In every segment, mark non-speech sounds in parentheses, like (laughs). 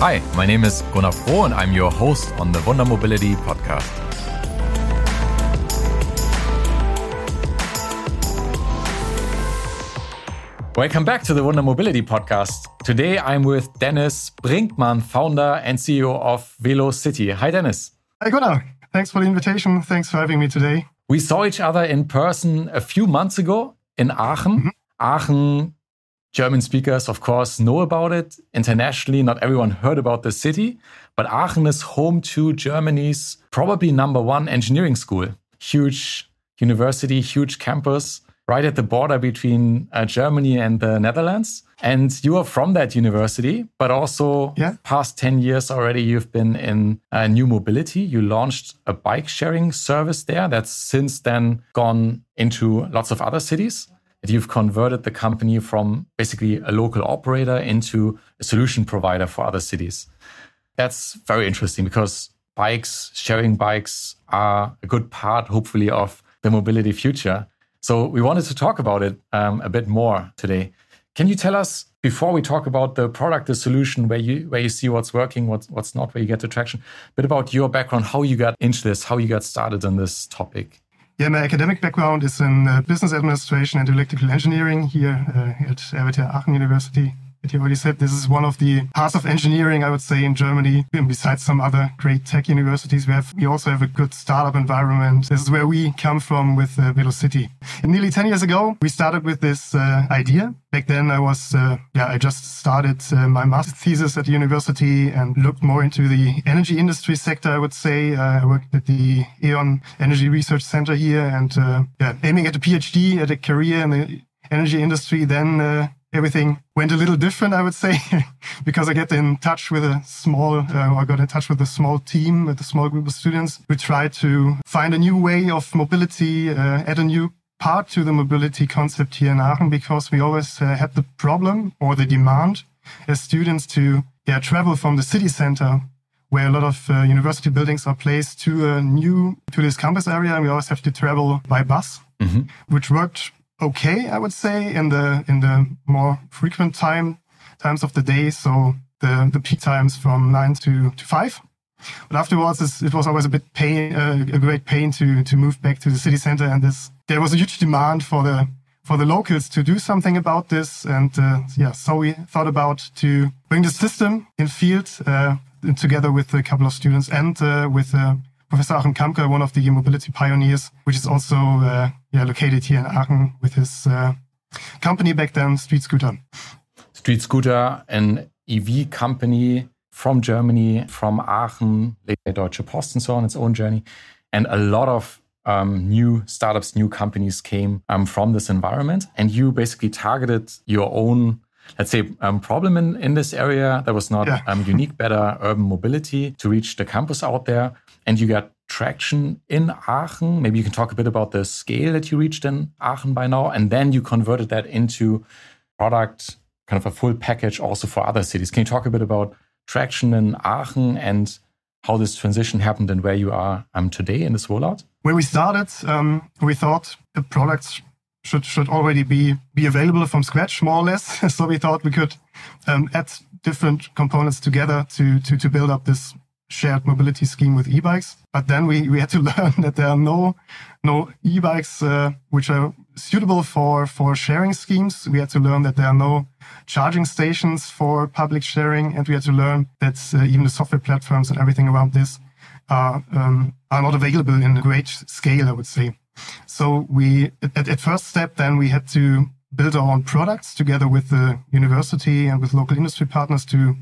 Hi, my name is Gunnar Froh and I'm your host on the Wunder Mobility podcast. Welcome back to the Wunder Mobility podcast. Today I'm with Dennis Brinckmann, founder and CEO of Velocity. Hi, Dennis. Hi, Gunnar. Thanks for the invitation. Thanks for having me today. We saw each other in person a few months ago in Aachen. Mm -hmm. Aachen, German speakers, of course, know about it. Internationally, not everyone heard about the city, but Aachen is home to Germany's probably number one engineering school. Huge university, huge campus right at the border between uh, Germany and the Netherlands. And you are from that university, but also yeah. past 10 years already, you've been in uh, new mobility. You launched a bike sharing service there that's since then gone into lots of other cities. You've converted the company from basically a local operator into a solution provider for other cities. That's very interesting because bikes, sharing bikes are a good part, hopefully, of the mobility future. So we wanted to talk about it um, a bit more today. Can you tell us before we talk about the product, the solution, where you where you see what's working, what's what's not, where you get the traction, a bit about your background, how you got into this, how you got started on this topic? Yeah, my academic background is in uh, business administration and electrical engineering here uh, at RWTH Aachen University that you already said, this is one of the parts of engineering, I would say, in Germany. And besides some other great tech universities, we have we also have a good startup environment. This is where we come from with uh, Velocity. And nearly 10 years ago, we started with this uh, idea. Back then, I was, uh, yeah, I just started uh, my master's thesis at the university and looked more into the energy industry sector, I would say. Uh, I worked at the E.ON Energy Research Center here and, uh, yeah, aiming at a PhD, at a career in the energy industry. Then, uh, everything went a little different, I would say, (laughs) because I get in touch with a small, uh, I got in touch with a small team, with a small group of students who tried to find a new way of mobility, uh, add a new part to the mobility concept here in Aachen, because we always uh, had the problem or the demand as students to yeah, travel from the city center where a lot of uh, university buildings are placed to a new, to this campus area. And we always have to travel by bus, mm -hmm. which worked okay, I would say, in the in the more frequent time times of the day. So the the peak times from nine to, to five. But afterwards, it was always a bit pain, uh, a great pain to to move back to the city center, and this there was a huge demand for the for the locals to do something about this. And uh, yeah, so we thought about to bring the system in field uh, together with a couple of students and uh, with uh, Professor Achim Kampker, one of the mobility pioneers, which is also uh, yeah, located here in Aachen with his uh, company back then, Street Scooter. Street Scooter, an EV company from Germany, from Aachen, later Deutsche Post and so on, its own journey. And a lot of um, new startups, new companies came um, from this environment. And you basically targeted your own let's say um, problem in, in this area that was not yeah. um, unique better urban mobility to reach the campus out there and you got traction in Aachen. Maybe you can talk a bit about the scale that you reached in Aachen by now, and then you converted that into product, kind of a full package also for other cities. Can you talk a bit about traction in Aachen and how this transition happened and where you are um, today in this rollout? When we started, um, we thought the products should should already be be available from scratch, more or less. (laughs) so we thought we could um, add different components together to to to build up this shared mobility scheme with e-bikes. But then we, we had to (laughs) learn that there are no no e-bikes uh, which are suitable for for sharing schemes. We had to learn that there are no charging stations for public sharing, and we had to learn that uh, even the software platforms and everything around this are um, are not available in a great scale. I would say. So we at, at first step, then we had to build our own products together with the university and with local industry partners to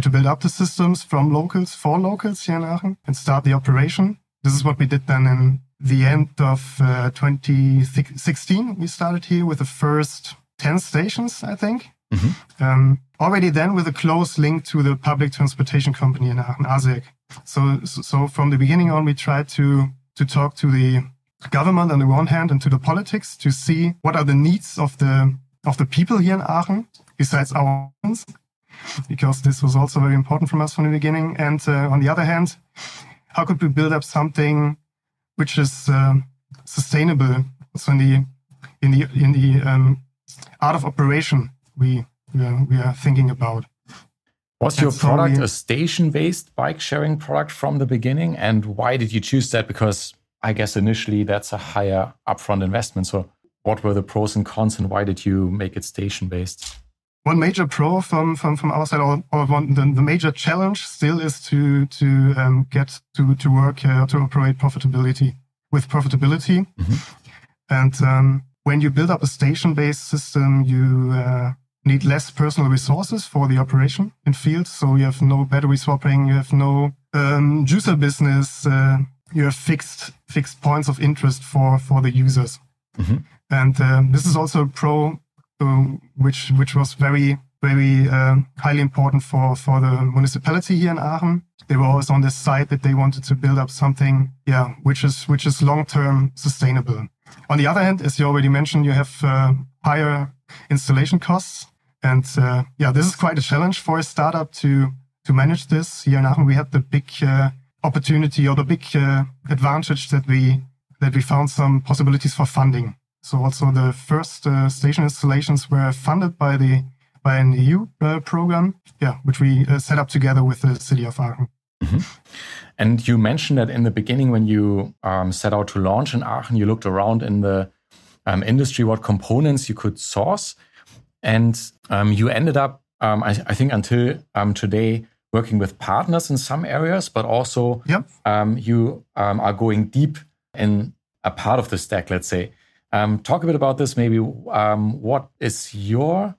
to build up the systems from locals for locals here in Aachen and start the operation. This is what we did then in the end of uh, 2016. We started here with the first 10 stations, I think. Mm-hmm. Um, already then with a close link to the public transportation company in Aachen, ASEAG. So, so from the beginning on, we tried to, to talk to the government on the one hand and to the politics to see what are the needs of the, of the people here in Aachen besides our ones because this was also very important from us from the beginning. And uh, on the other hand, how could we build up something which is uh, sustainable? So in the in the in the um, art of operation, we we are, we are thinking about. Was your product a station based bike sharing product from the beginning? And why did you choose that? Because I guess initially that's a higher upfront investment. So, what were the pros and cons, and why did you make it station based? One major pro from from, from our side, or, or one, the, the major challenge still is to to um, get to to work uh, to operate profitability with profitability. Mm-hmm. And um, when you build up a station based system, you uh, need less personal resources for the operation in field. So you have no battery swapping, you have no um, juicer business. Uh, you have fixed fixed points of interest for for the users, mm-hmm. and um, this is also a pro, uh, which which was very very uh, highly important for for the municipality here in Aachen. They were always on this side that they wanted to build up something, yeah, which is which is long term sustainable. On the other hand, as you already mentioned, you have uh, higher installation costs and uh, yeah, this is quite a challenge for a startup to to manage this. Here in Aachen, we had the big uh, opportunity or the big uh, advantage that we that we found some possibilities for funding. So also the first uh, station installations were funded by the by an EU uh, program, yeah, which we uh, set up together with the city of Aachen. Mm-hmm. And you mentioned that in the beginning, when you um, set out to launch in Aachen, you looked around in the um, industry what components you could source. And um, you ended up, um, I, I, think, until um, today, working with partners in some areas, but also yep. Um, you um, are going deep in a part of the stack, let's say. Um, talk a bit about this, maybe. what is your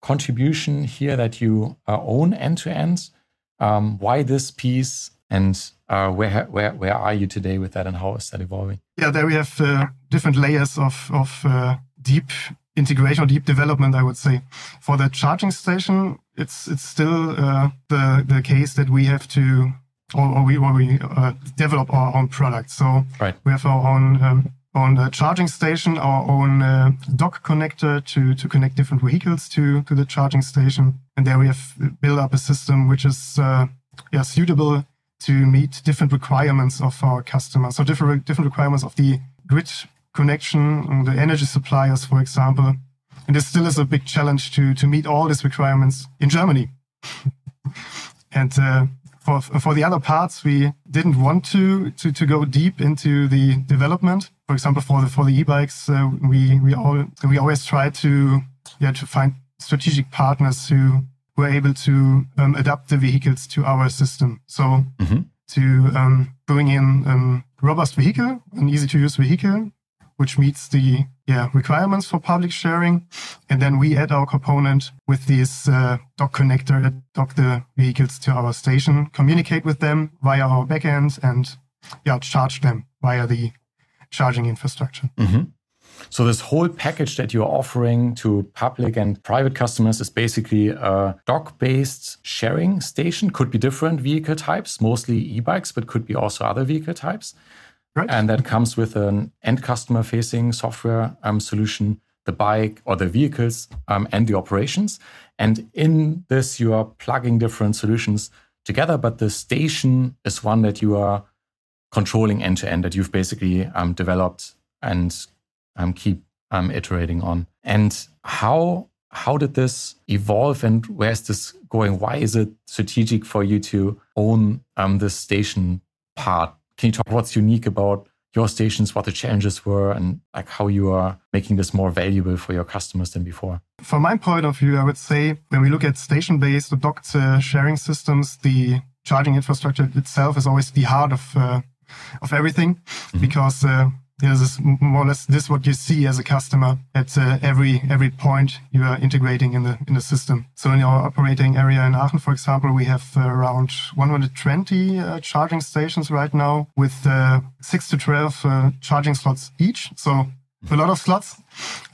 contribution here that you uh, own end to end? Why this piece? And uh, where where where are you today with that, and how is that evolving? Yeah, there we have uh, different layers of of uh, deep integration or deep development, I would say. For the charging station, it's it's still uh, the the case that we have to or, or we or we uh, develop our own product. So right. we have our own um, own uh, charging station, our own uh, dock connector to to connect different vehicles to to the charging station, and there we have built up a system which is uh, yeah suitable to meet different requirements of our customers. So different different requirements of the grid connection, the energy suppliers, for example. And this still is a big challenge to, to meet all these requirements in Germany. (laughs) and uh, for, for the other parts, we didn't want to, to, to go deep into the development. For example, for the, for the e-bikes, uh, we, we, all, we always try to, yeah, to find strategic partners who were able to um, adapt the vehicles to our system. So mm-hmm. to um, bring in a um, robust vehicle, an easy to use vehicle which meets the yeah, requirements for public sharing. And then we add our component with this uh, dock connector that dock the vehicles to our station, communicate with them via our backend, and yeah, charge them via the charging infrastructure. Mm-hmm. So this whole package that you're offering to public and private customers is basically a dock-based sharing station. Could be different vehicle types, mostly e-bikes, but could be also other vehicle types. Right. And that comes with an end customer facing software um, solution, the bike or the vehicles um, and the operations. And in this, you are plugging different solutions together, but the station is one that you are controlling end to end, that you've basically um, developed and um, keep um, iterating on. And how how did this evolve and where's this going? Why is it strategic for you to own um, this station part can you talk what's unique about your stations, what the challenges were, and like how you are making this more valuable for your customers than before? From my point of view, I would say when we look at station-based or docked uh, sharing systems, the charging infrastructure itself is always the heart of uh, of everything, mm-hmm. because uh, this is more or less this what you see as a customer at uh, every every point you are integrating in the in the system. So in our operating area in Aachen, for example, we have uh, around 120 uh, charging stations right now with uh, six to 12 uh, charging slots each. So a lot of slots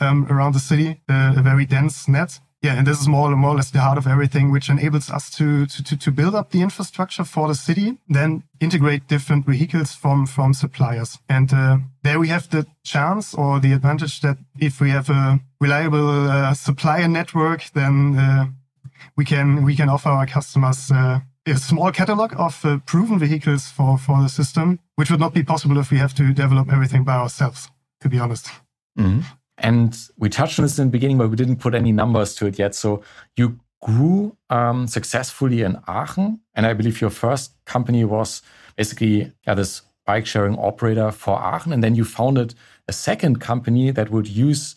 um, around the city, uh, a very dense net. Yeah, and this is more, or less the heart of everything, which enables us to, to, to build up the infrastructure for the city, then integrate different vehicles from, from suppliers. And uh, there we have the chance or the advantage that if we have a reliable uh, supplier network, then uh, we can we can offer our customers uh, a small catalog of uh, proven vehicles for, for the system, which would not be possible if we have to develop everything by ourselves, to be honest. Mm -hmm. And we touched on this in the beginning, but we didn't put any numbers to it yet. So you grew um, successfully in Aachen. And I believe your first company was basically yeah, this bike sharing operator for Aachen. And then you founded a second company that would use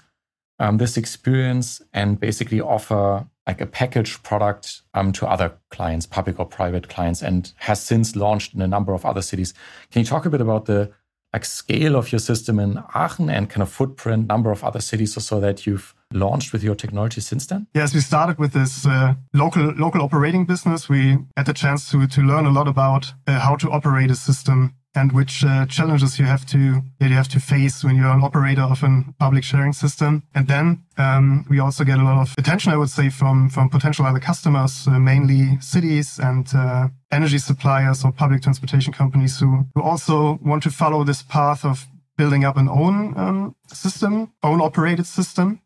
um, this experience and basically offer like a package product um, to other clients, public or private clients, and has since launched in a number of other cities. Can you talk a bit about the like scale of your system in Aachen and kind of footprint, number of other cities or so that you've launched with your technology since then? Yes, we started with this uh, local local operating business. We had the chance to to learn a lot about uh, how to operate a system and which uh, challenges you have to that you have to face when you're an operator of a public sharing system. And then um, we also get a lot of attention, I would say, from from potential other customers, uh, mainly cities and uh, energy suppliers or public transportation companies who, who also want to follow this path of building up an own um, system, own operated system.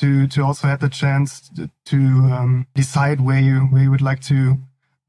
To, to also have the chance to, to um, decide where you where you would like to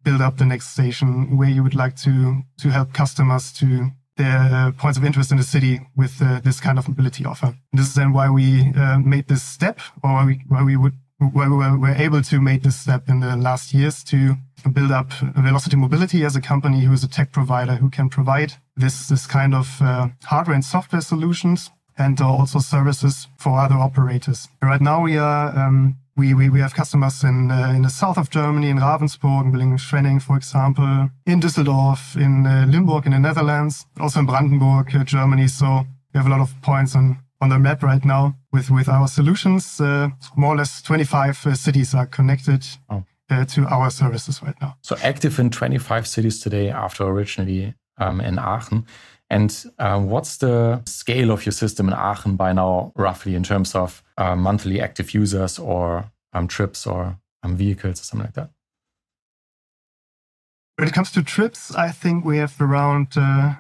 build up the next station where you would like to to help customers to their points of interest in the city with uh, this kind of mobility offer. And this is then why we uh, made this step, or why we, why we would why we were able to make this step in the last years to build up Velocity Mobility as a company who is a tech provider who can provide this this kind of uh, hardware and software solutions and also services for other operators. Right now we are um, we, we, we have customers in uh, in the south of Germany, in Ravensburg, in Villingen-Schwenningen, for example, in Düsseldorf, in uh, Limburg, in the Netherlands, also in Brandenburg, uh, Germany. So we have a lot of points on on the map right now with with our solutions. Uh, more or less 25 uh, cities are connected. Oh. Uh, to our services right now. So active in 25 cities today after originally um, in Aachen. And uh, what's the scale of your system in Aachen by now, roughly, in terms of uh, monthly active users or um, trips or um, vehicles or something like that? When it comes to trips, I think we have around uh,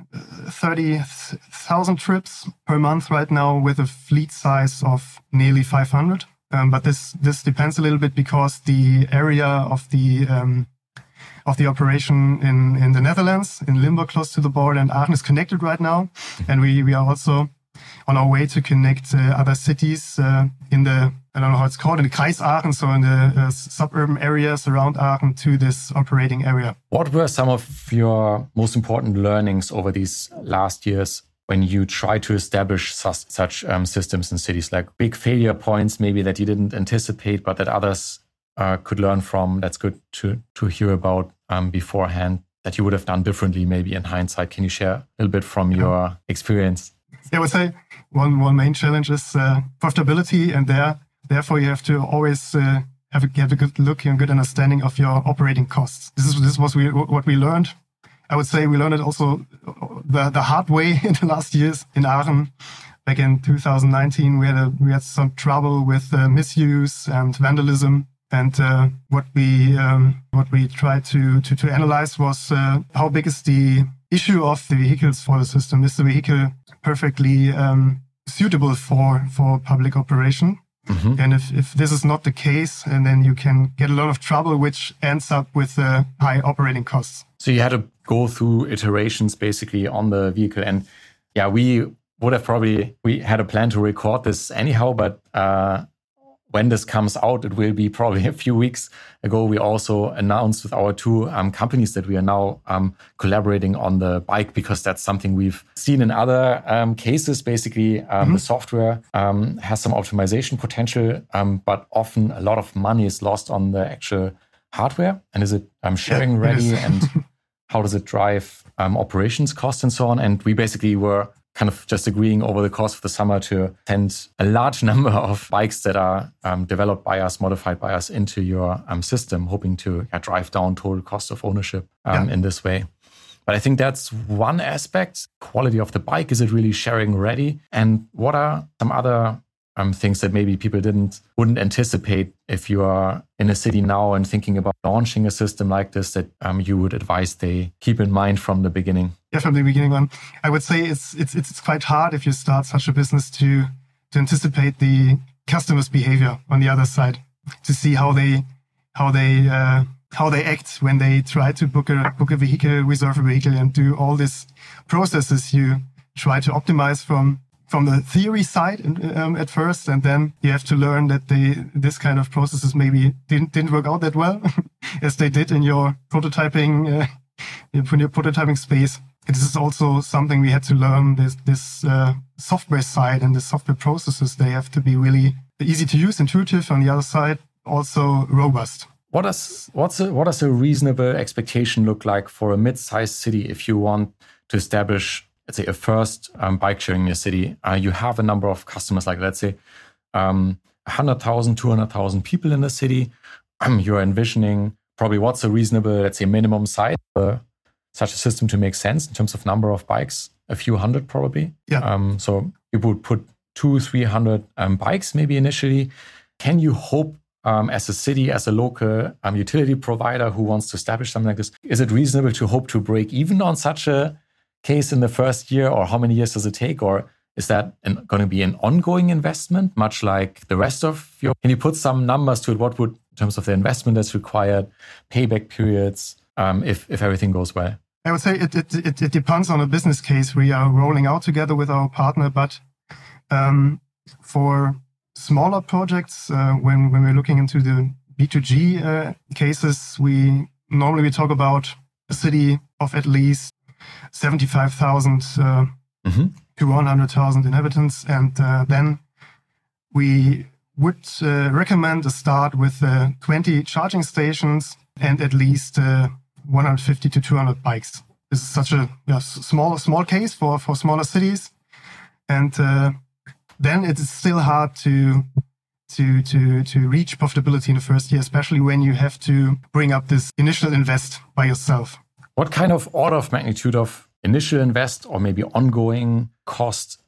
30,000 trips per month right now with a fleet size of nearly 500. Um, but this, this depends a little bit because the area of the um, of the operation in, in the Netherlands, in Limburg, close to the border, and Aachen is connected right now. And we, we are also on our way to connect uh, other cities uh, in the, I don't know how it's called, in the Kreis Aachen, so in the uh, suburban areas around Aachen to this operating area. What were some of your most important learnings over these last years when you try to establish such, such um, systems in cities, like big failure points maybe that you didn't anticipate, but that others uh, could learn from. That's good to to hear about um, beforehand that you would have done differently, maybe in hindsight. Can you share a little bit from your experience? I would say one one main challenge is uh, profitability, and there therefore you have to always uh, have, a, have a good look and good understanding of your operating costs. This is this was we, what we learned. I would say we learned it also the the hard way (laughs) in the last years in Aachen. Back in 2019, we had a, we had some trouble with uh, misuse and vandalism and uh, what we um, what we tried to to, to analyze was uh, how big is the issue of the vehicles for the system? Is the vehicle perfectly um, suitable for for public operation? Mm-hmm. And if, if this is not the case, and then you can get a lot of trouble, which ends up with uh, high operating costs. So you had to go through iterations basically on the vehicle, and yeah, we would have probably we had a plan to record this anyhow, but uh, when this comes out, it will be probably (laughs) a few weeks ago. We also announced with our two um, companies that we are now um, collaborating on the bike because that's something we've seen in other um, cases. Basically, um, mm-hmm. the software um, has some optimization potential, um, but often a lot of money is lost on the actual hardware. And is it sharing yeah, ready? and (laughs) how does it drive operations costs and so on? And we basically were kind of just agreeing over the course of the summer to send a large (laughs) number of bikes that are um, developed by us, modified by us into your um, system, hoping to yeah, drive down total cost of ownership um, yeah. in this way. But I think that's one aspect. Quality of the bike. Is it really sharing ready? And what are some other um, things that maybe people didn't wouldn't anticipate if you are in a city now and thinking about launching a system like this that um, you would advise they keep in mind from the beginning. Yeah from the beginning on. I would say it's it's it's quite hard if you start such a business to to anticipate the customer's behavior on the other side to see how they how they uh, how they act when they try to book a book a vehicle reserve a vehicle and do all these processes you try to optimize from from the theory side um, at first, and then you have to learn that they this kind of processes maybe didn't didn't work out that well (laughs) as they did in your prototyping uh, in your prototyping space. This is also something we had to learn. This this uh, software side and the software processes they have to be really easy to use, intuitive. On the other side, also robust. What does what's a, what does a reasonable expectation look like for a mid-sized city if you want to establish, let's say, a first um, bike sharing in your city? Uh, you have a number of customers, like let's say, um, 100,000, 200,000 people in the city. (clears throat) Um, you're envisioning probably what's a reasonable, let's say, minimum size for such a system to make sense in terms of number of bikes, a few hundred probably. Yeah. Um, so you would put two, three hundred um, bikes maybe initially. Can you hope um, as a city, as a local um, utility provider who wants to establish something like this, is it reasonable to hope to break even on such a case in the first year, or how many years does it take, or is that going to be an ongoing investment, much like the rest of your? Can you put some numbers to it? What would, in terms of the investment that's required, payback periods, um, if if everything goes well? I would say it, it, it, it, depends on a business case we are rolling out together with our partner, but um, for smaller projects, uh, when, when we're looking into the B2G uh, cases, we normally we talk about a city of at least 75,000 uh, mm-hmm. to 100,000 inhabitants. And uh, then we would uh, recommend a start with uh, 20 charging stations and at least 150 to 200 bikes. This is such a yeah, small small case for, for smaller cities. And then it's still hard to to to to reach profitability in the first year, especially when you have to bring up this initial invest by yourself. What kind of order of magnitude of initial invest or maybe ongoing cost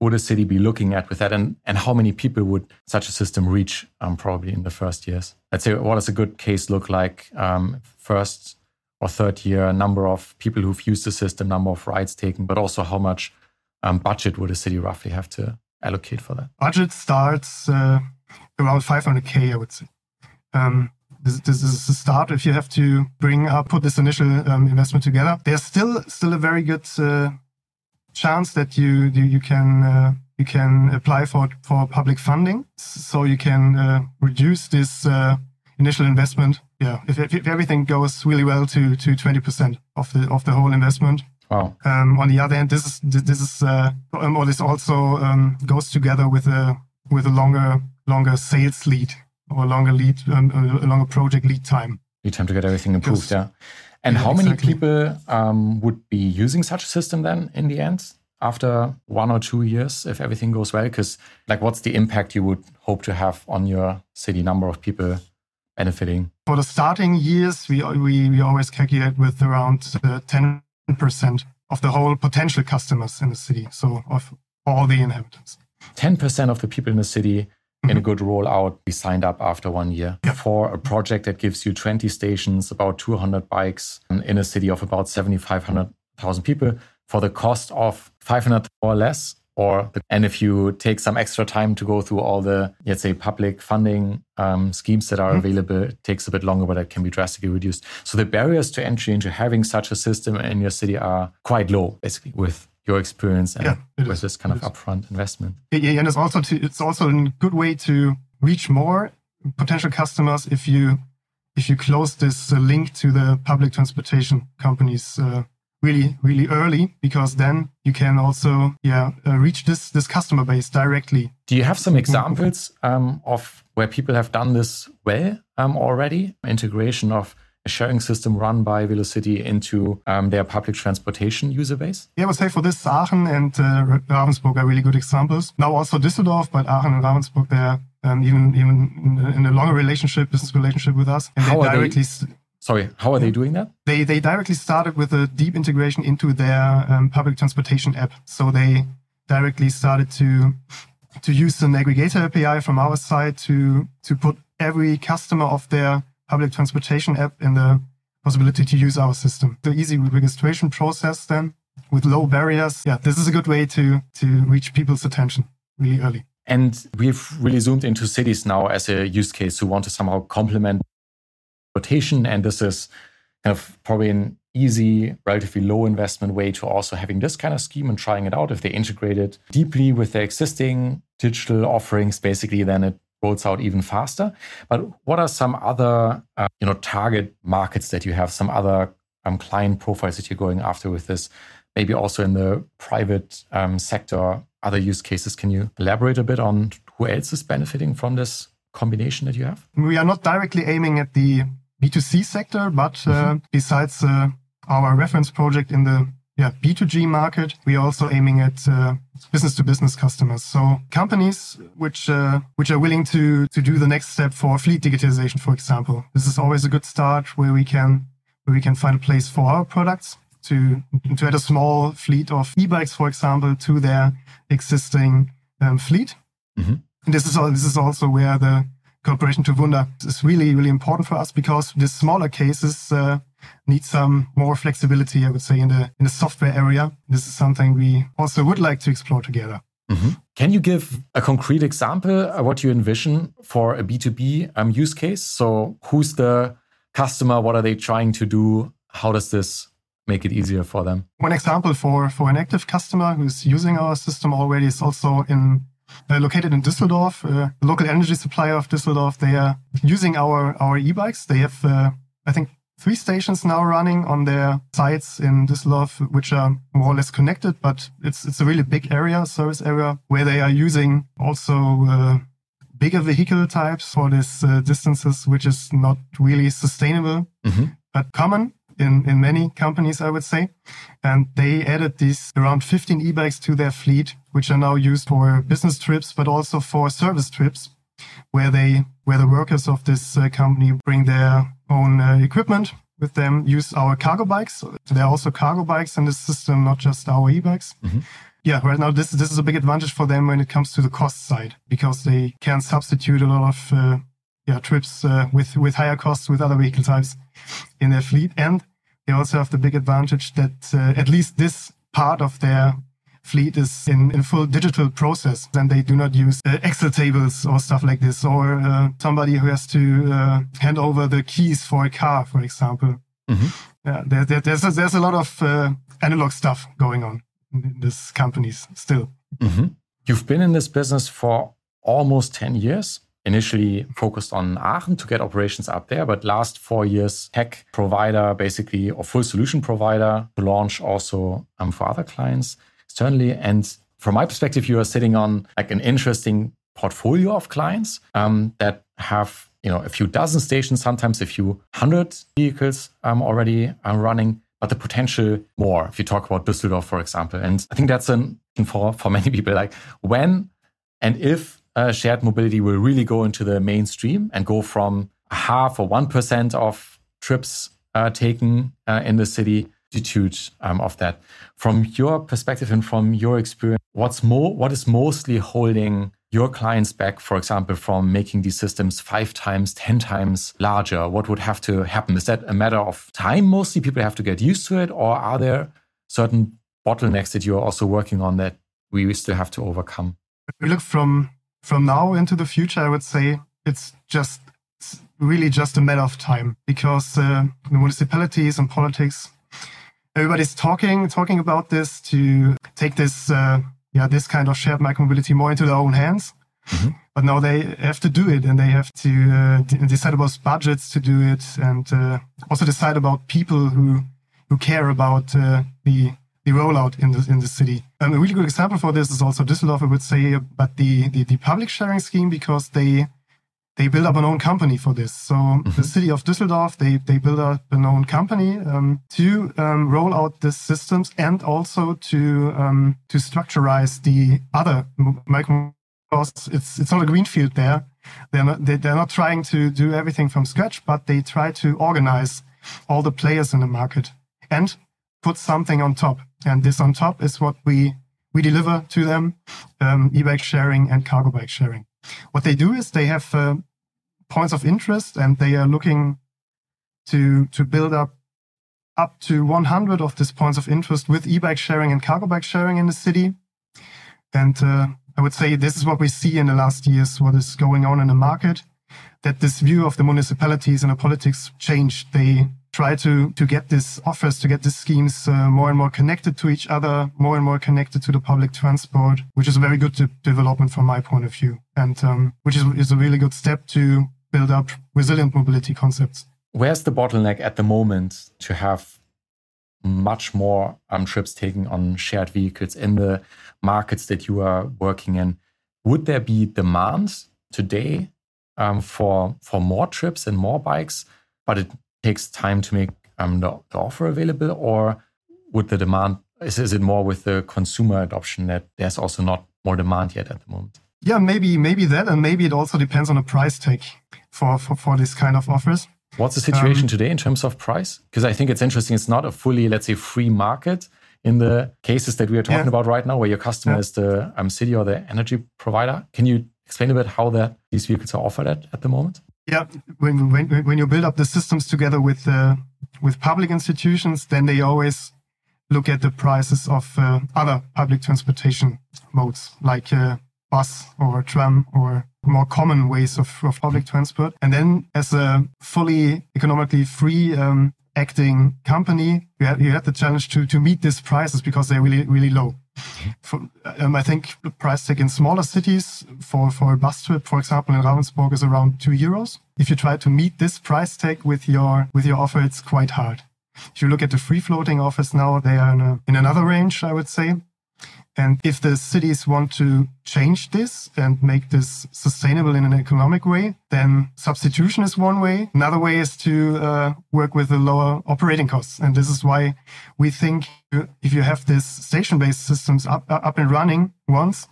would a city be looking at with that, and and how many people would such a system reach um, probably in the first years? Let's say what does a good case look like um, first or third year? Number of people who've used the system, number of rides taken, but also how much um, budget would a city roughly have to allocate for that? Budget starts uh, around 500k, I would say. Um, this, this, is the start. If you have to bring up, put this initial um, investment together, there's still still a very good uh, chance that you you, you can uh, you can apply for for public funding, so you can uh, reduce this uh, initial investment. Yeah, if, if, everything goes really well, to to 20% of the of the whole investment. Wow. Um, on the other hand, this is this is uh, um, or this also um, goes together with a with a longer longer sales lead or longer lead um, a longer project lead time. Lead time to get everything improved. Yeah. And yeah, how many exactly. people um, would be using such a system then in the end? After one or two years, if everything goes well, because like, what's the impact you would hope to have on your city number of people benefiting? For the starting years, we we, we always calculate with around uh, ten percent of the whole potential customers in the city, so of all the inhabitants. 10% of the people in the city in a mm-hmm. good rollout be signed up after one year yeah. for a project that gives you 20 stations, about 200 bikes in a city of about 7,500,000 people for the cost of 500 or less or and if you take some extra time to go through all the let's say public funding um, schemes that are mm-hmm. available it takes a bit longer but it can be drastically reduced so the barriers to entry into having such a system in your city are quite low basically with your experience and yeah, with is. this kind it of is. upfront investment yeah, and it's also to, it's also a good way to reach more potential customers if you if you close this uh, link to the public transportation companies uh, really really early because then you can also yeah uh, reach this this customer base directly do you have some examples um, of where people have done this well um, already integration of a sharing system run by velocity into um, their public transportation user base yeah i would say for this aachen and uh, ravensburg are really good examples now also düsseldorf but aachen and ravensburg they're um, even even in a longer relationship business relationship with us and How they directly they Sorry, how are they doing that? They they directly started with a deep integration into their um, public transportation app. So they directly started to to use an aggregator API from our side to to put every customer of their public transportation app in the possibility to use our system. The easy registration process then with low barriers. Yeah, this is a good way to to reach people's attention really early. And we've really zoomed into cities now as a use case who want to somehow complement rotation. And this is kind of probably an easy, relatively low investment way to also having this kind of scheme and trying it out. If they integrate it deeply with their existing digital offerings, basically, then it rolls out even faster. But what are some other, uh, you know, target markets that you have? Some other um, client profiles that you're going after with this? Maybe also in the private um, sector, other use cases. Can you elaborate a bit on who else is benefiting from this combination that you have? We are not directly aiming at the B2C sector, but uh, mm-hmm. besides uh, our reference project in the yeah, B2G market, we are also aiming at uh, business to business customers. So companies which uh, which are willing to to do the next step for fleet digitization, for example. This is always a good start where we can where we can find a place for our products to to add a small fleet of e-bikes, for example, to their existing um, fleet. Mm-hmm. And this is all, this is also where the cooperation to Wunder is really really important for us because the smaller cases uh, need some more flexibility, I would say, in the in the software area. This is something we also would like to explore together. Mm-hmm. Can you give a concrete example of what you envision for a B2B um, use case? So, who's the customer? What are they trying to do? How does this make it easier for them? One example for, for an active customer who's using our system already is also in uh, located in Düsseldorf, uh, the local energy supplier of Düsseldorf. They are using our, our e-bikes. They have, uh, I think, three stations now running on their sites in Düsseldorf, which are more or less connected, but it's it's a really big area, service area, where they are using also uh, bigger vehicle types for these uh, distances, which is not really sustainable, mm-hmm. but common in, in many companies, I would say. And they added these around 15 e-bikes to their fleet, which are now used for business trips, but also for service trips, where they where the workers of this uh, company bring their own uh, equipment with them, use our cargo bikes. There are also cargo bikes in this system, not just our e-bikes. Mm-hmm. Yeah, right now this this is a big advantage for them when it comes to the cost side because they can substitute a lot of uh, yeah trips uh, with with higher costs with other vehicle types in their fleet, and they also have the big advantage that uh, at least this part of their fleet is in, in full digital process and they do not use uh, Excel tables or stuff like this or uh, somebody who has to uh, hand over the keys for a car, for example. Mm-hmm. Yeah, there, there, there's, a, there's a lot of uh, analog stuff going on in these companies still. Mm-hmm. You've been in this business for almost 10 years initially focused on Aachen to get operations up there, but last four years, tech provider, basically, or full solution provider to launch also um, for other clients externally. And from my perspective, you are sitting on like an interesting portfolio of clients um, that have you know a few dozen stations, sometimes a few hundred vehicles um, already um, running, but the potential more. If you talk about Düsseldorf, for example, and I think that's an for for many people like when and if uh, shared mobility will really go into the mainstream and go from half or one percent of trips uh, taken uh, in the city attitude um, of that. From your perspective and from your experience, what's more, what is mostly holding your clients back, for example, from making these systems five times, 10 times larger? What would have to happen? Is that a matter of time mostly? People have to get used to it? Or are there certain bottlenecks that you're also working on that we still have to overcome? If we look from from now into the future, I would say it's just it's really just a matter of time because uh, the municipalities and politics everybody's talking talking about this to take this uh, yeah this kind of shared micromobility more into their own hands. Mm-hmm. But now they have to do it, and they have to uh, d- decide about budgets to do it, and uh, also decide about people who who care about uh, the the rollout in the in the city. Um, a really good example for this is also Düsseldorf, I would say, but the, the the public sharing scheme because they they build up an own company for this. So mm-hmm. the city of Düsseldorf, they, they build up an own company um, to um, roll out these systems and also to um, to structureize the other micro. It's it's not a greenfield there. They're not they, they're not trying to do everything from scratch, but they try to organize all the players in the market and put something on top. And this on top is what we we deliver to them: um, e-bike sharing and cargo bike sharing. What they do is they have uh, points of interest and they are looking to to build up up to 100 of these points of interest with e-bike sharing and cargo bike sharing in the city. And uh, I would say this is what we see in the last years, what is going on in the market, that this view of the municipalities and the politics changed. They try to, to get these offers, to get these schemes uh, more and more connected to each other, more and more connected to the public transport, which is a very good de- development from my point of view. And um, which is, is a really good step to build up resilient mobility concepts. Where's the bottleneck at the moment to have much more um, trips taken on shared vehicles in the markets that you are working in? Would there be demand today um, for for more trips and more bikes, but it takes time to make um, the, the, offer available, or would the demand is, is it more with the consumer adoption that there's also not more demand yet at the moment? Yeah, maybe maybe that, and maybe it also depends on the price tag for for, for this kind of offers. What's the situation um, today in terms of price? Because I think it's interesting. It's not a fully, let's say, free market in the cases that we are talking yeah. about right now, where your customer yeah. is the um, city or the energy provider. Can you explain a bit how that these vehicles are offered at, at the moment? Yeah, when, when, when you build up the systems together with uh, with public institutions, then they always look at the prices of uh, other public transportation modes, like uh, bus or tram or more common ways of, of public transport. And then as a fully economically free um, acting company, you had, you had the challenge to, to meet these prices because they're really, really low. For, um, I think the price tag in smaller cities for, for a bus trip, for example, in Ravensburg is around two euros. If you try to meet this price tag with your, with your offer, it's quite hard. If you look at the free floating offers now, they are in, a, in another range, I would say. And if the cities want to change this and make this sustainable in an economic way, then substitution is one way. Another way is to uh, work with the lower operating costs. And this is why we think if you have this station-based systems up, up and running once,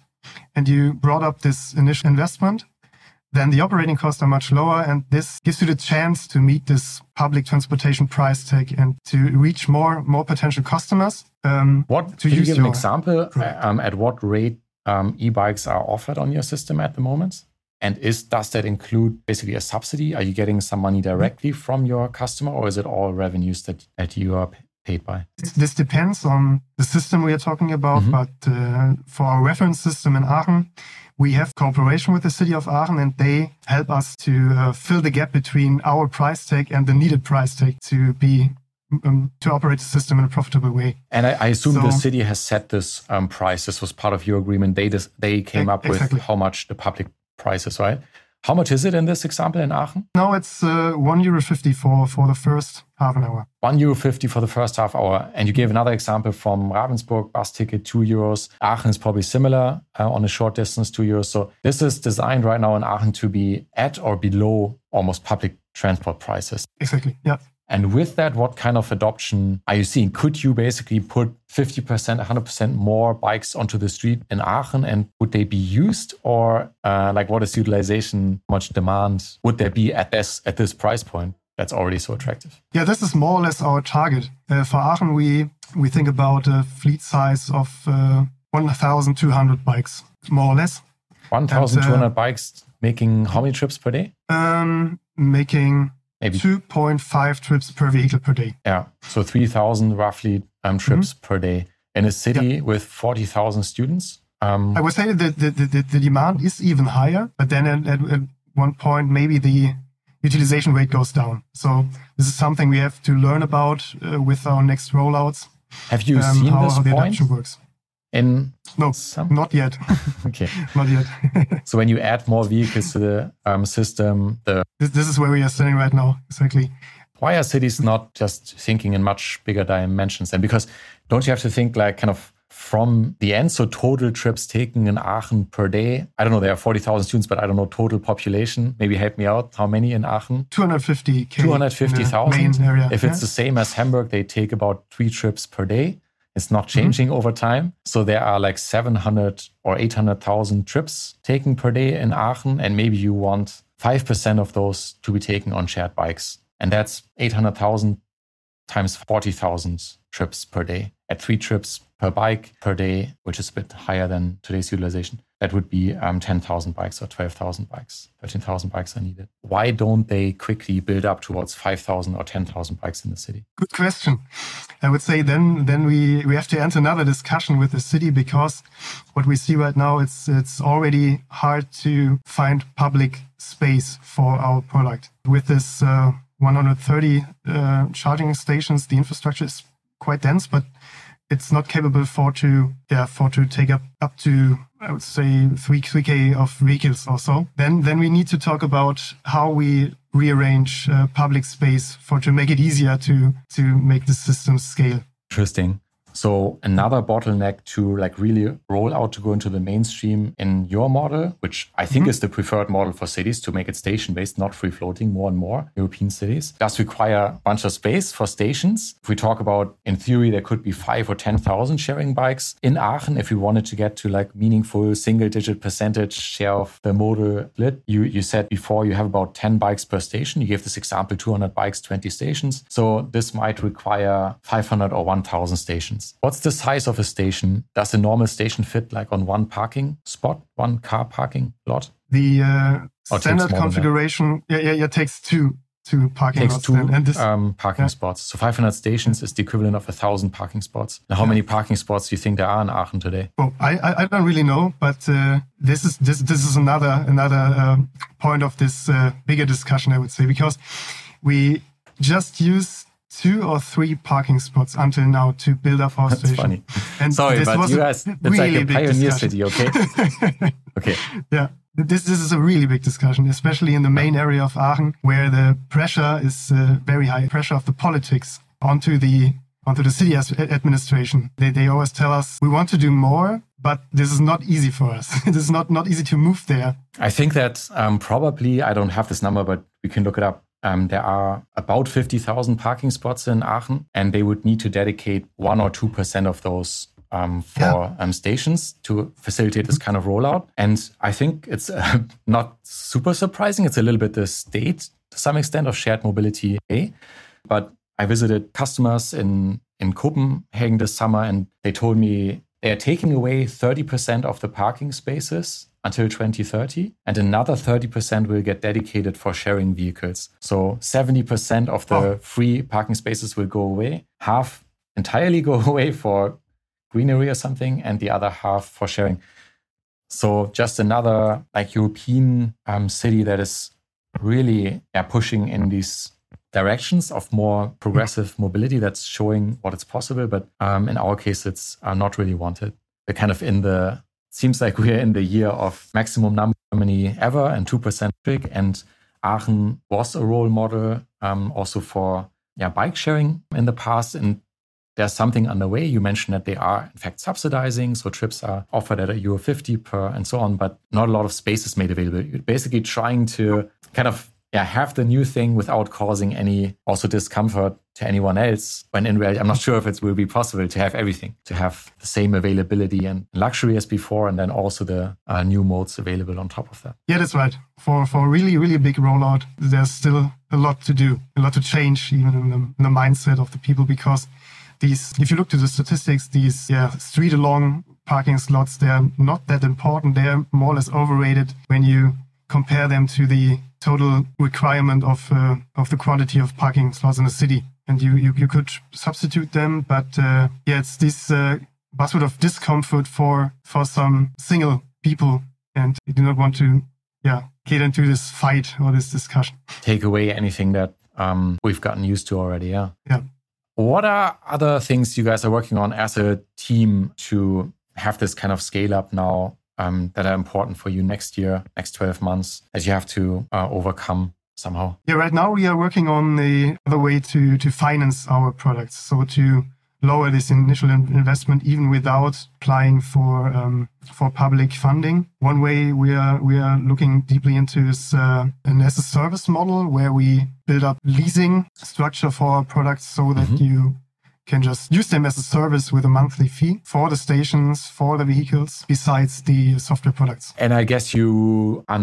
and you brought up this initial investment, then the operating costs are much lower. And this gives you the chance to meet this public transportation price tag and to reach more, more potential customers. Um, what, to can you give an example um, at what rate um, e-bikes are offered on your system at the moment? And is does that include basically a subsidy? Are you getting some money directly from your customer, or is it all revenues that, that you are paid by? This depends on the system we are talking about, mm -hmm. but uh, for our reference system in Aachen, we have cooperation with the city of Aachen and they help us to uh, fill the gap between our price tag and the needed price tag to be um, to operate the system in a profitable way. And I, I assume so, the city has set this um, price. This was part of your agreement. They they came up exactly. with how much the public price is, right? How much is it in this example in Aachen? No, it's uh, one euro fifty for for the first half an hour. One euro fifty for the first half hour, and you gave another example from Ravensburg bus ticket two euros. Aachen is probably similar uh, on a short distance two euros. So this is designed right now in Aachen to be at or below almost public transport prices. Exactly. Yeah. And with that, what kind of adoption are you seeing? Could you basically put 50%, 100% more bikes onto the street in Aachen and would they be used? Or uh, like what is utilization, much demand would there be at this, at this price point? That's already so attractive. Yeah, this is more or less our target. Uh, for Aachen, we, we think about a fleet size of uh, 1,200 bikes, more or less. 1,200 uh, bikes making how many trips per day? Um, making maybe 2.5 trips per vehicle per day. Yeah, so 3,000 roughly um, trips mm-hmm. per day in a city yeah. with 40,000 students. Um, I would say that the, the, the, demand is even higher, but then at, at, at, one point, maybe the utilization rate goes down. So this is something we have to learn about uh, with our next rollouts. Have you um, seen how, this how the point? adoption works in no some? not yet. (laughs) Okay. Not yet. (laughs) So when you add more vehicles to the um, system the this, this is where we are standing right now exactly. Why are cities not just thinking in much bigger dimensions and because don't you have to think like kind of from the end? So total trips taken in aachen per day. I don't know there are 40000 students but i don't know total population. Maybe help me out. How many in aachen? 250 250000 if it's yeah. the same as hamburg they take about three trips per day it's not mm-hmm. changing mm-hmm. over time. So there are like 700 or 800,000 trips taken per day in Aachen. And maybe you want 5% of those to be taken on shared bikes. And that's 800,000 times 40,000 trips per day at three trips per bike per day, which is a bit higher than today's utilization that would be um, 10,000 bikes or 12,000 bikes, 13,000 bikes are needed. Why don't they quickly build up towards 5,000 or 10,000 bikes in the city? Good question. I would say then then we, we have to enter another discussion with the city because what we see right now it's it's already hard to find public space for our product with this uh, 130 uh, charging stations. The infrastructure is quite dense, but it's not capable for to yeah for to take up up to I would say three three k of vehicles or so. Then then we need to talk about how we rearrange uh, public space for to make it easier to to make the system scale. Interesting. So another bottleneck to like really roll out to go into the mainstream in your model, which I think mm-hmm. is the preferred model for cities to make it station based, not free floating more and more European cities, does require a bunch of space for stations. If we talk about in theory, there could be five or 10,000 sharing bikes in Aachen if we wanted to get to like meaningful single digit percentage share of the modal split. You, you said before you have about 10 bikes per station. You gave this example 200 bikes, 20 stations. So this might require 500 or 1,000 stations. What's the size of a station? Does a normal station fit like on one parking spot, one car parking lot? The uh, standard configuration, yeah, yeah, yeah, takes two two parking takes two and this, um, parking yeah. spots. So 500 stations is the equivalent of a thousand parking spots. Now, how yeah. many parking spots do you think there are in Aachen today? Well, I I, I don't really know, but uh, this is this this is another another uh, point of this uh, bigger discussion, I would say, because we just use two or three parking spots until now to build up our That's station. Funny. And Sorry, but you guys, it's really like a pioneer city, okay? (laughs) okay. Yeah. This, this is a really big discussion, especially in the main area of Aachen, where the pressure is uh, very high, pressure of the politics onto the onto the city administration. They, they always tell us we want to do more, but this is not easy for us. (laughs) it is not, not easy to move there. I think that um, probably, I don't have this number, but we can look it up. Um, there are about 50,000 parking spots in Aachen, and they would need to dedicate 1 or 2% of those um, for yeah. um, stations to facilitate this kind of rollout. And I think it's uh, (laughs) not super surprising. It's a little bit the state to some extent of shared mobility. But I visited customers in, in Copenhagen this summer, and they told me they are taking away 30% of the parking spaces until 2030, and another 30% will get dedicated for sharing vehicles. So 70% of the oh. free parking spaces will go away, half entirely (laughs) go away for greenery or something, and the other half for sharing. So just another like European um, city that is really yeah, pushing in these directions of more progressive mobility that's showing what it's possible. But um, in our case, it's uh, not really wanted. We're kind of in the seems like we're in the year of maximum number Germany ever and 2% big. And Aachen was a role model um, also for yeah, bike sharing in the past. And there's something underway. You mentioned that they are, in fact, subsidizing. So trips are offered at a euro 50 per and so on, but not a lot of space is made available. You're basically trying to kind of yeah, have the new thing without causing any also discomfort to anyone else. When in reality, I'm not sure if it will be possible to have everything, to have the same availability and luxury as before, and then also the uh, new modes available on top of that. Yeah, that's right. For for really really big rollout, there's still a lot to do, a lot to change, even in the, in the mindset of the people, because these, if you look to the statistics, these yeah street along parking slots, they're not that important. They're more or less overrated when you compare them to the total requirement of uh, of the quantity of parking slots in a city. And you, you, you could substitute them, but uh, yeah, it's this uh, buzzword of discomfort for for some single people, and you do not want to yeah get into this fight or this discussion. Take away anything that um, we've gotten used to already. Yeah. Yeah. What are other things you guys are working on as a team to have this kind of scale up now um, that are important for you next year, next 12 months, as you have to uh, overcome somehow? Yeah, right now we are working on the other way to, to finance our products. So to lower this initial investment even without applying for um, for public funding. One way we are we are looking deeply into is uh, an as a service model where we build up leasing structure for our products so that mm-hmm. you can just use them as a service with a monthly fee for the stations, for the vehicles, besides the software products. And I guess you are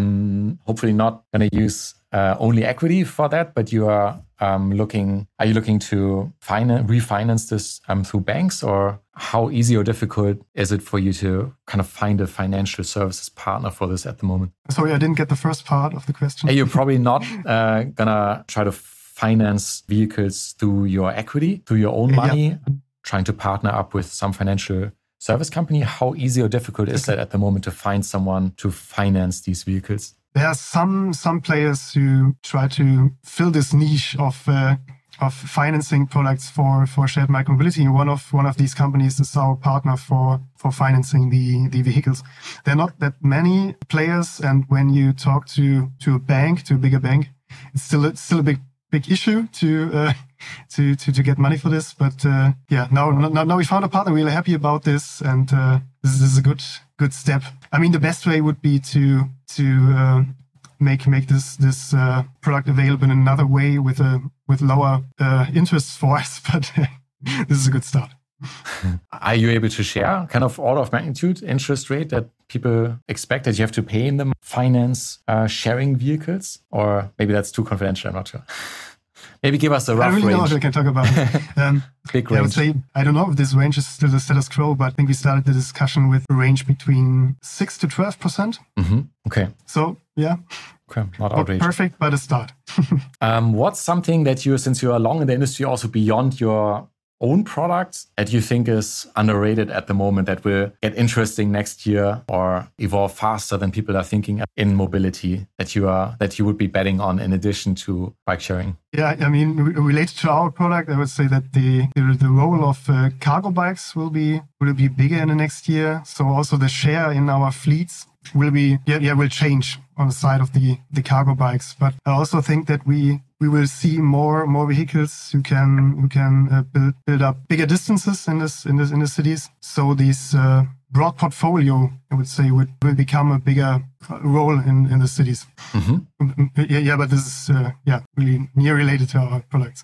hopefully not going to use uh, only equity for that, but you are um, looking, are you looking to finance, refinance this um, through banks or how easy or difficult is it for you to kind of find a financial services partner for this at the moment? Sorry, I didn't get the first part of the question. You're probably not (laughs) uh, gonna try to finance vehicles through your equity, through your own money, yeah. trying to partner up with some financial service company. How easy or difficult is that at the moment to find someone to finance these vehicles? there are some some players who try to fill this niche of uh, of financing products for for shared micromobility. One of one of these companies is our partner for for financing the the vehicles. There are not that many players, and when you talk to to a bank, to a bigger bank, it's still it's still a big big issue to uh, to, to to get money for this. But uh, yeah, now, now now we found a partner. We're really happy about this, and uh, this, is a good good step. I mean, the best way would be to to uh, make make this this uh, product available in another way with a with lower uh, interest for us. (laughs) But this is a good start. (laughs) Are you able to share kind of order of magnitude interest rate that people expect that you have to pay in them finance uh, sharing vehicles? Or maybe that's too confidential. I'm not sure. (laughs) Maybe give us a rough I really range. know if I can talk about it. (laughs) Um, Big range. I would say, I don't know if this range is still the status quo, but I think we started the discussion with a range between 6 to 12%. percent mm-hmm. Okay. So, yeah. Okay, not Not outrageous. perfect, but a start. (laughs) Um, what's something that you, since you are long in the industry, also beyond your own products that you think is underrated at the moment that will get interesting next year or evolve faster than people are thinking in mobility that you are that you would be betting on in addition to bike sharing? Yeah, I mean, re- related to our product, I would say that the the, the role of uh, cargo bikes will be will be bigger in the next year. So also the share in our fleets will be yeah yeah will change on the side of the the cargo bikes. But I also think that we we will see more more vehicles who can who can uh, build build up bigger distances in this in this in the cities. So these uh, broad portfolio, I would say, would will become a bigger role in in the cities. Mm-hmm. Yeah, yeah, but this is uh, yeah really near related to our products.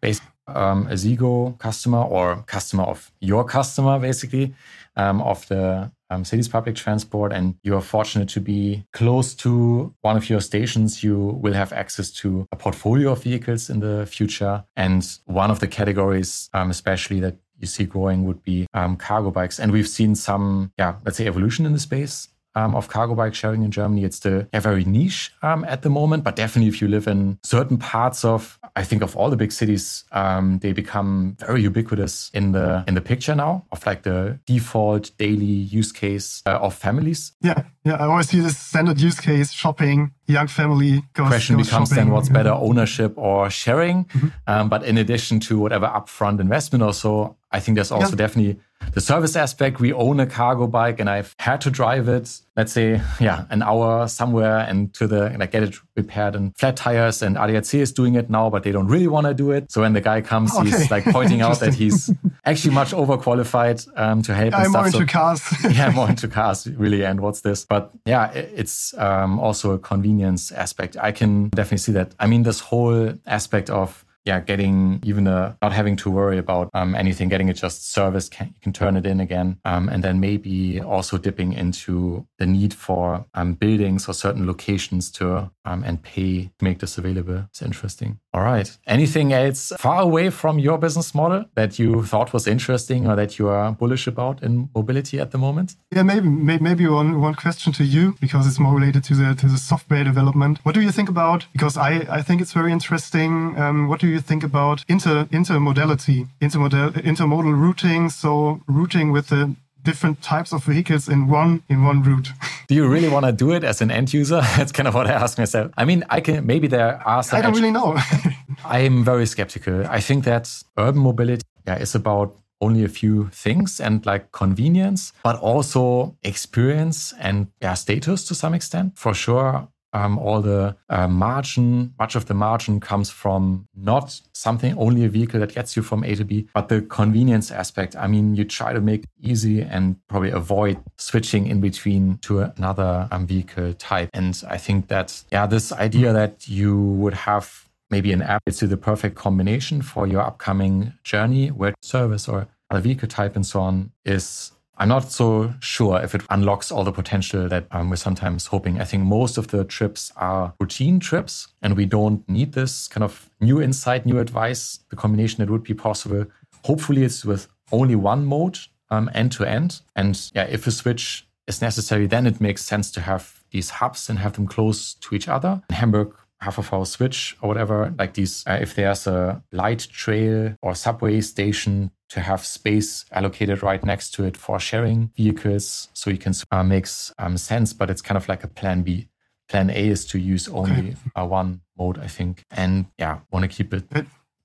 Based um, ASEAG customer or customer of your customer, basically, um, of the um, city's public transport, and you are fortunate to be close to one of your stations, you will have access to a portfolio of vehicles in the future. And one of the categories, um, especially that you see growing, would be um, cargo bikes. And we've seen some, yeah, let's say evolution in the space um, of cargo bike sharing in Germany. It's still yeah, very niche um, at the moment, but definitely if you live in certain parts of, I think of all the big cities, um, they become very ubiquitous in the in the picture now of like the default daily use case uh, of families. Yeah, yeah. I always see this standard use case: shopping, young family goes. Question goes becomes shopping. then what's better, ownership or sharing? Mm-hmm. Um, but in addition to whatever upfront investment or so, I think there's also Yeah. definitely the service aspect. We own a cargo bike and I've had to drive it, let's say, yeah, an hour somewhere and to the, like get it repaired and flat tires and ADAC is doing it now, but they don't really want to do it. So when the guy comes, he's like pointing out that he's (laughs) actually much overqualified um, to help and I'm more into So- cars. (laughs) yeah, more into cars really. And what's this? But yeah, i- it's um, also a convenience aspect. I can definitely see that. I mean, this whole aspect of yeah, getting even a not having to worry about um, anything, getting it just serviced, can, you can turn it in again, um, and then maybe also dipping into the need for um, buildings or certain locations to um, and pay to make this available. It's interesting. All right. Anything else far away from your business model that you thought was interesting or that you are bullish about in mobility at the moment? Yeah, maybe maybe one one question to you because it's more related to the to the software development. What do you think about? Because I I think it's very interesting. Um, what do you think about inter intermodality, intermodal intermodal routing? So routing with the different types of vehicles in one in one route. (laughs) Do you really want to do it as an end user? (laughs) That's kind of what I ask myself. I mean, I can maybe there are some. I don't edge- really know. (laughs) I'm very skeptical. I think that urban mobility yeah, is about only a few things and like convenience, but also experience and yeah, status to some extent. For sure, um, all the uh, margin, much of the margin comes from not something, only a vehicle that gets you from A to B, but the convenience aspect. I mean, you try to make easy and probably avoid switching in between to another um, vehicle type. And I think that, yeah, this idea that you would have maybe an app is the perfect combination for your upcoming journey where service or other vehicle type and so on is i'm not so sure if it unlocks all the potential that um, we're sometimes hoping. I think most of the trips are routine trips and we don't need this kind of new insight new advice. The combination that would be possible. Hopefully it's with only one mode um, end to end. And yeah if a switch is necessary then it makes sense to have these hubs and have them close to each other. In hamburg hvv switch or whatever like these uh, if there's a light trail or subway station to have space allocated right next to it for sharing vehicles so you can uh, makes um, sense but it's kind of like a plan b plan A is to use only okay. uh, one mode, I think. And yeah, want to keep it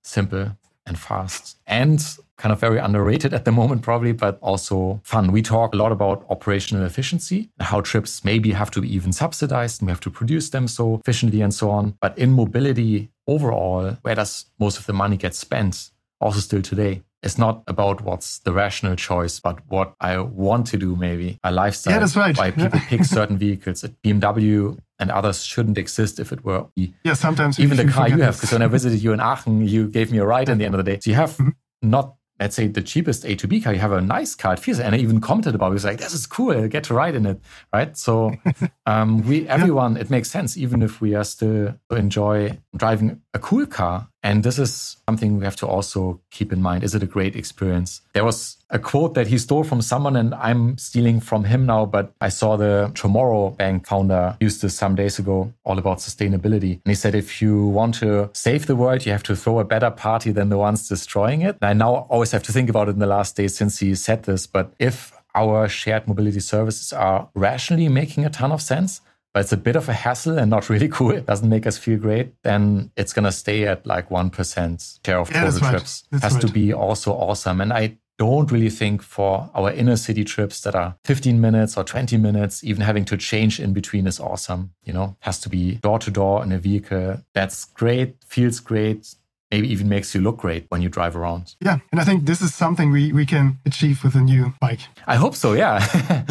simple and fast and kind of very underrated at the moment, probably, but also fun. We talk a lot about operational efficiency, how trips maybe have to be even subsidized and we have to produce them so efficiently and so on. But in mobility overall, where does most of the money get spent? Also, still today, it's not about what's the rational choice, but what I want to do, maybe a lifestyle. Yeah, that's right. Why people pick certain (laughs) vehicles. At BMW and others shouldn't exist if it were. Yeah, sometimes even the car you have. Because when I visited you in Aachen, you gave me a ride in the end of the day. So you have mm-hmm. not let's say the cheapest A to B car, you have a nice car. It feels, and I even commented about it. It was like, this is cool. I get to ride in it. Right. So, (laughs) um, we, everyone, it makes sense, even if we are still enjoy driving a cool car and this is something we have to also keep in mind. Is it a great experience? There was a quote that he stole from someone, and I'm stealing from him now, but I saw the Tomorrow Bank founder use this some days ago, all about sustainability. And he said, if you want to save the world, you have to throw a better party than the ones destroying it. And I now always have to think about it in the last days since he said this. But if our shared mobility services are rationally making a ton of sense, but it's a bit of a hassle and not really cool, it doesn't make us feel great, then it's going to stay at like 1% share of yeah, total trips. Right. Has right. to be also awesome. And I don't really think for our inner city trips that are 15 minutes or 20 minutes, even having to change in between is awesome. You know, has to be door to door in a vehicle. That's great, feels great, maybe even makes you look great when you drive around. Yeah, and I think this is something we, we can achieve with a new bike. I hope so, yeah.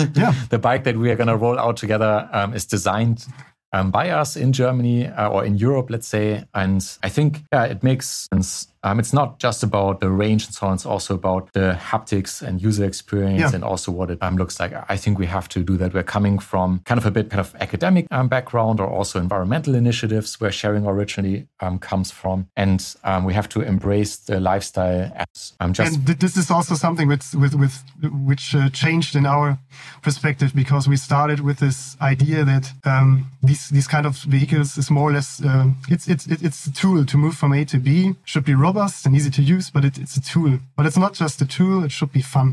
(laughs) yeah. The bike that we are going to roll out together um, is designed um, by us in Germany uh, or in Europe, let's say. And I think, yeah, it makes sense um, it's not just about the range and so on. It's also about the haptics and user experience yeah. and also what it um, looks like. I think we have to do that. We're coming from kind of a bit kind of academic um, background or also environmental initiatives where sharing originally um, comes from. And um, we have to embrace the lifestyle as um, just. And this is also something with, with, with which uh, changed in our perspective because we started with this idea that these, these kind of vehicles is more or less, uh, it's, it's, it's a tool to move from A to B, should be robust and easy to use, but it, it's a tool. But it's not just a tool, it should be fun.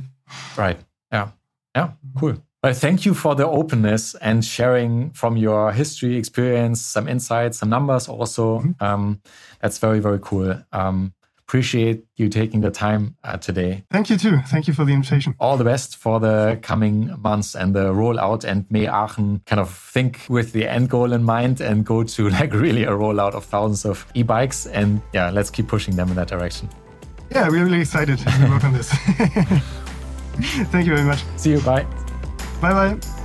Right. Yeah. Yeah. Cool. Well, thank you for the openness and sharing from your history, experience, some insights, some numbers also. Mm-hmm. Um, that's very, very cool. Um, appreciate you taking the time uh, today. Thank you too. Thank you for the invitation. All the best for the coming months and the rollout. And may Aachen kind of think with the end goal in mind and go to (laughs) like really a rollout of thousands of e-bikes. And yeah, let's keep pushing them in that direction. Yeah, we're really excited to work on this. (laughs) Thank you very much. See you. Bye. Bye bye.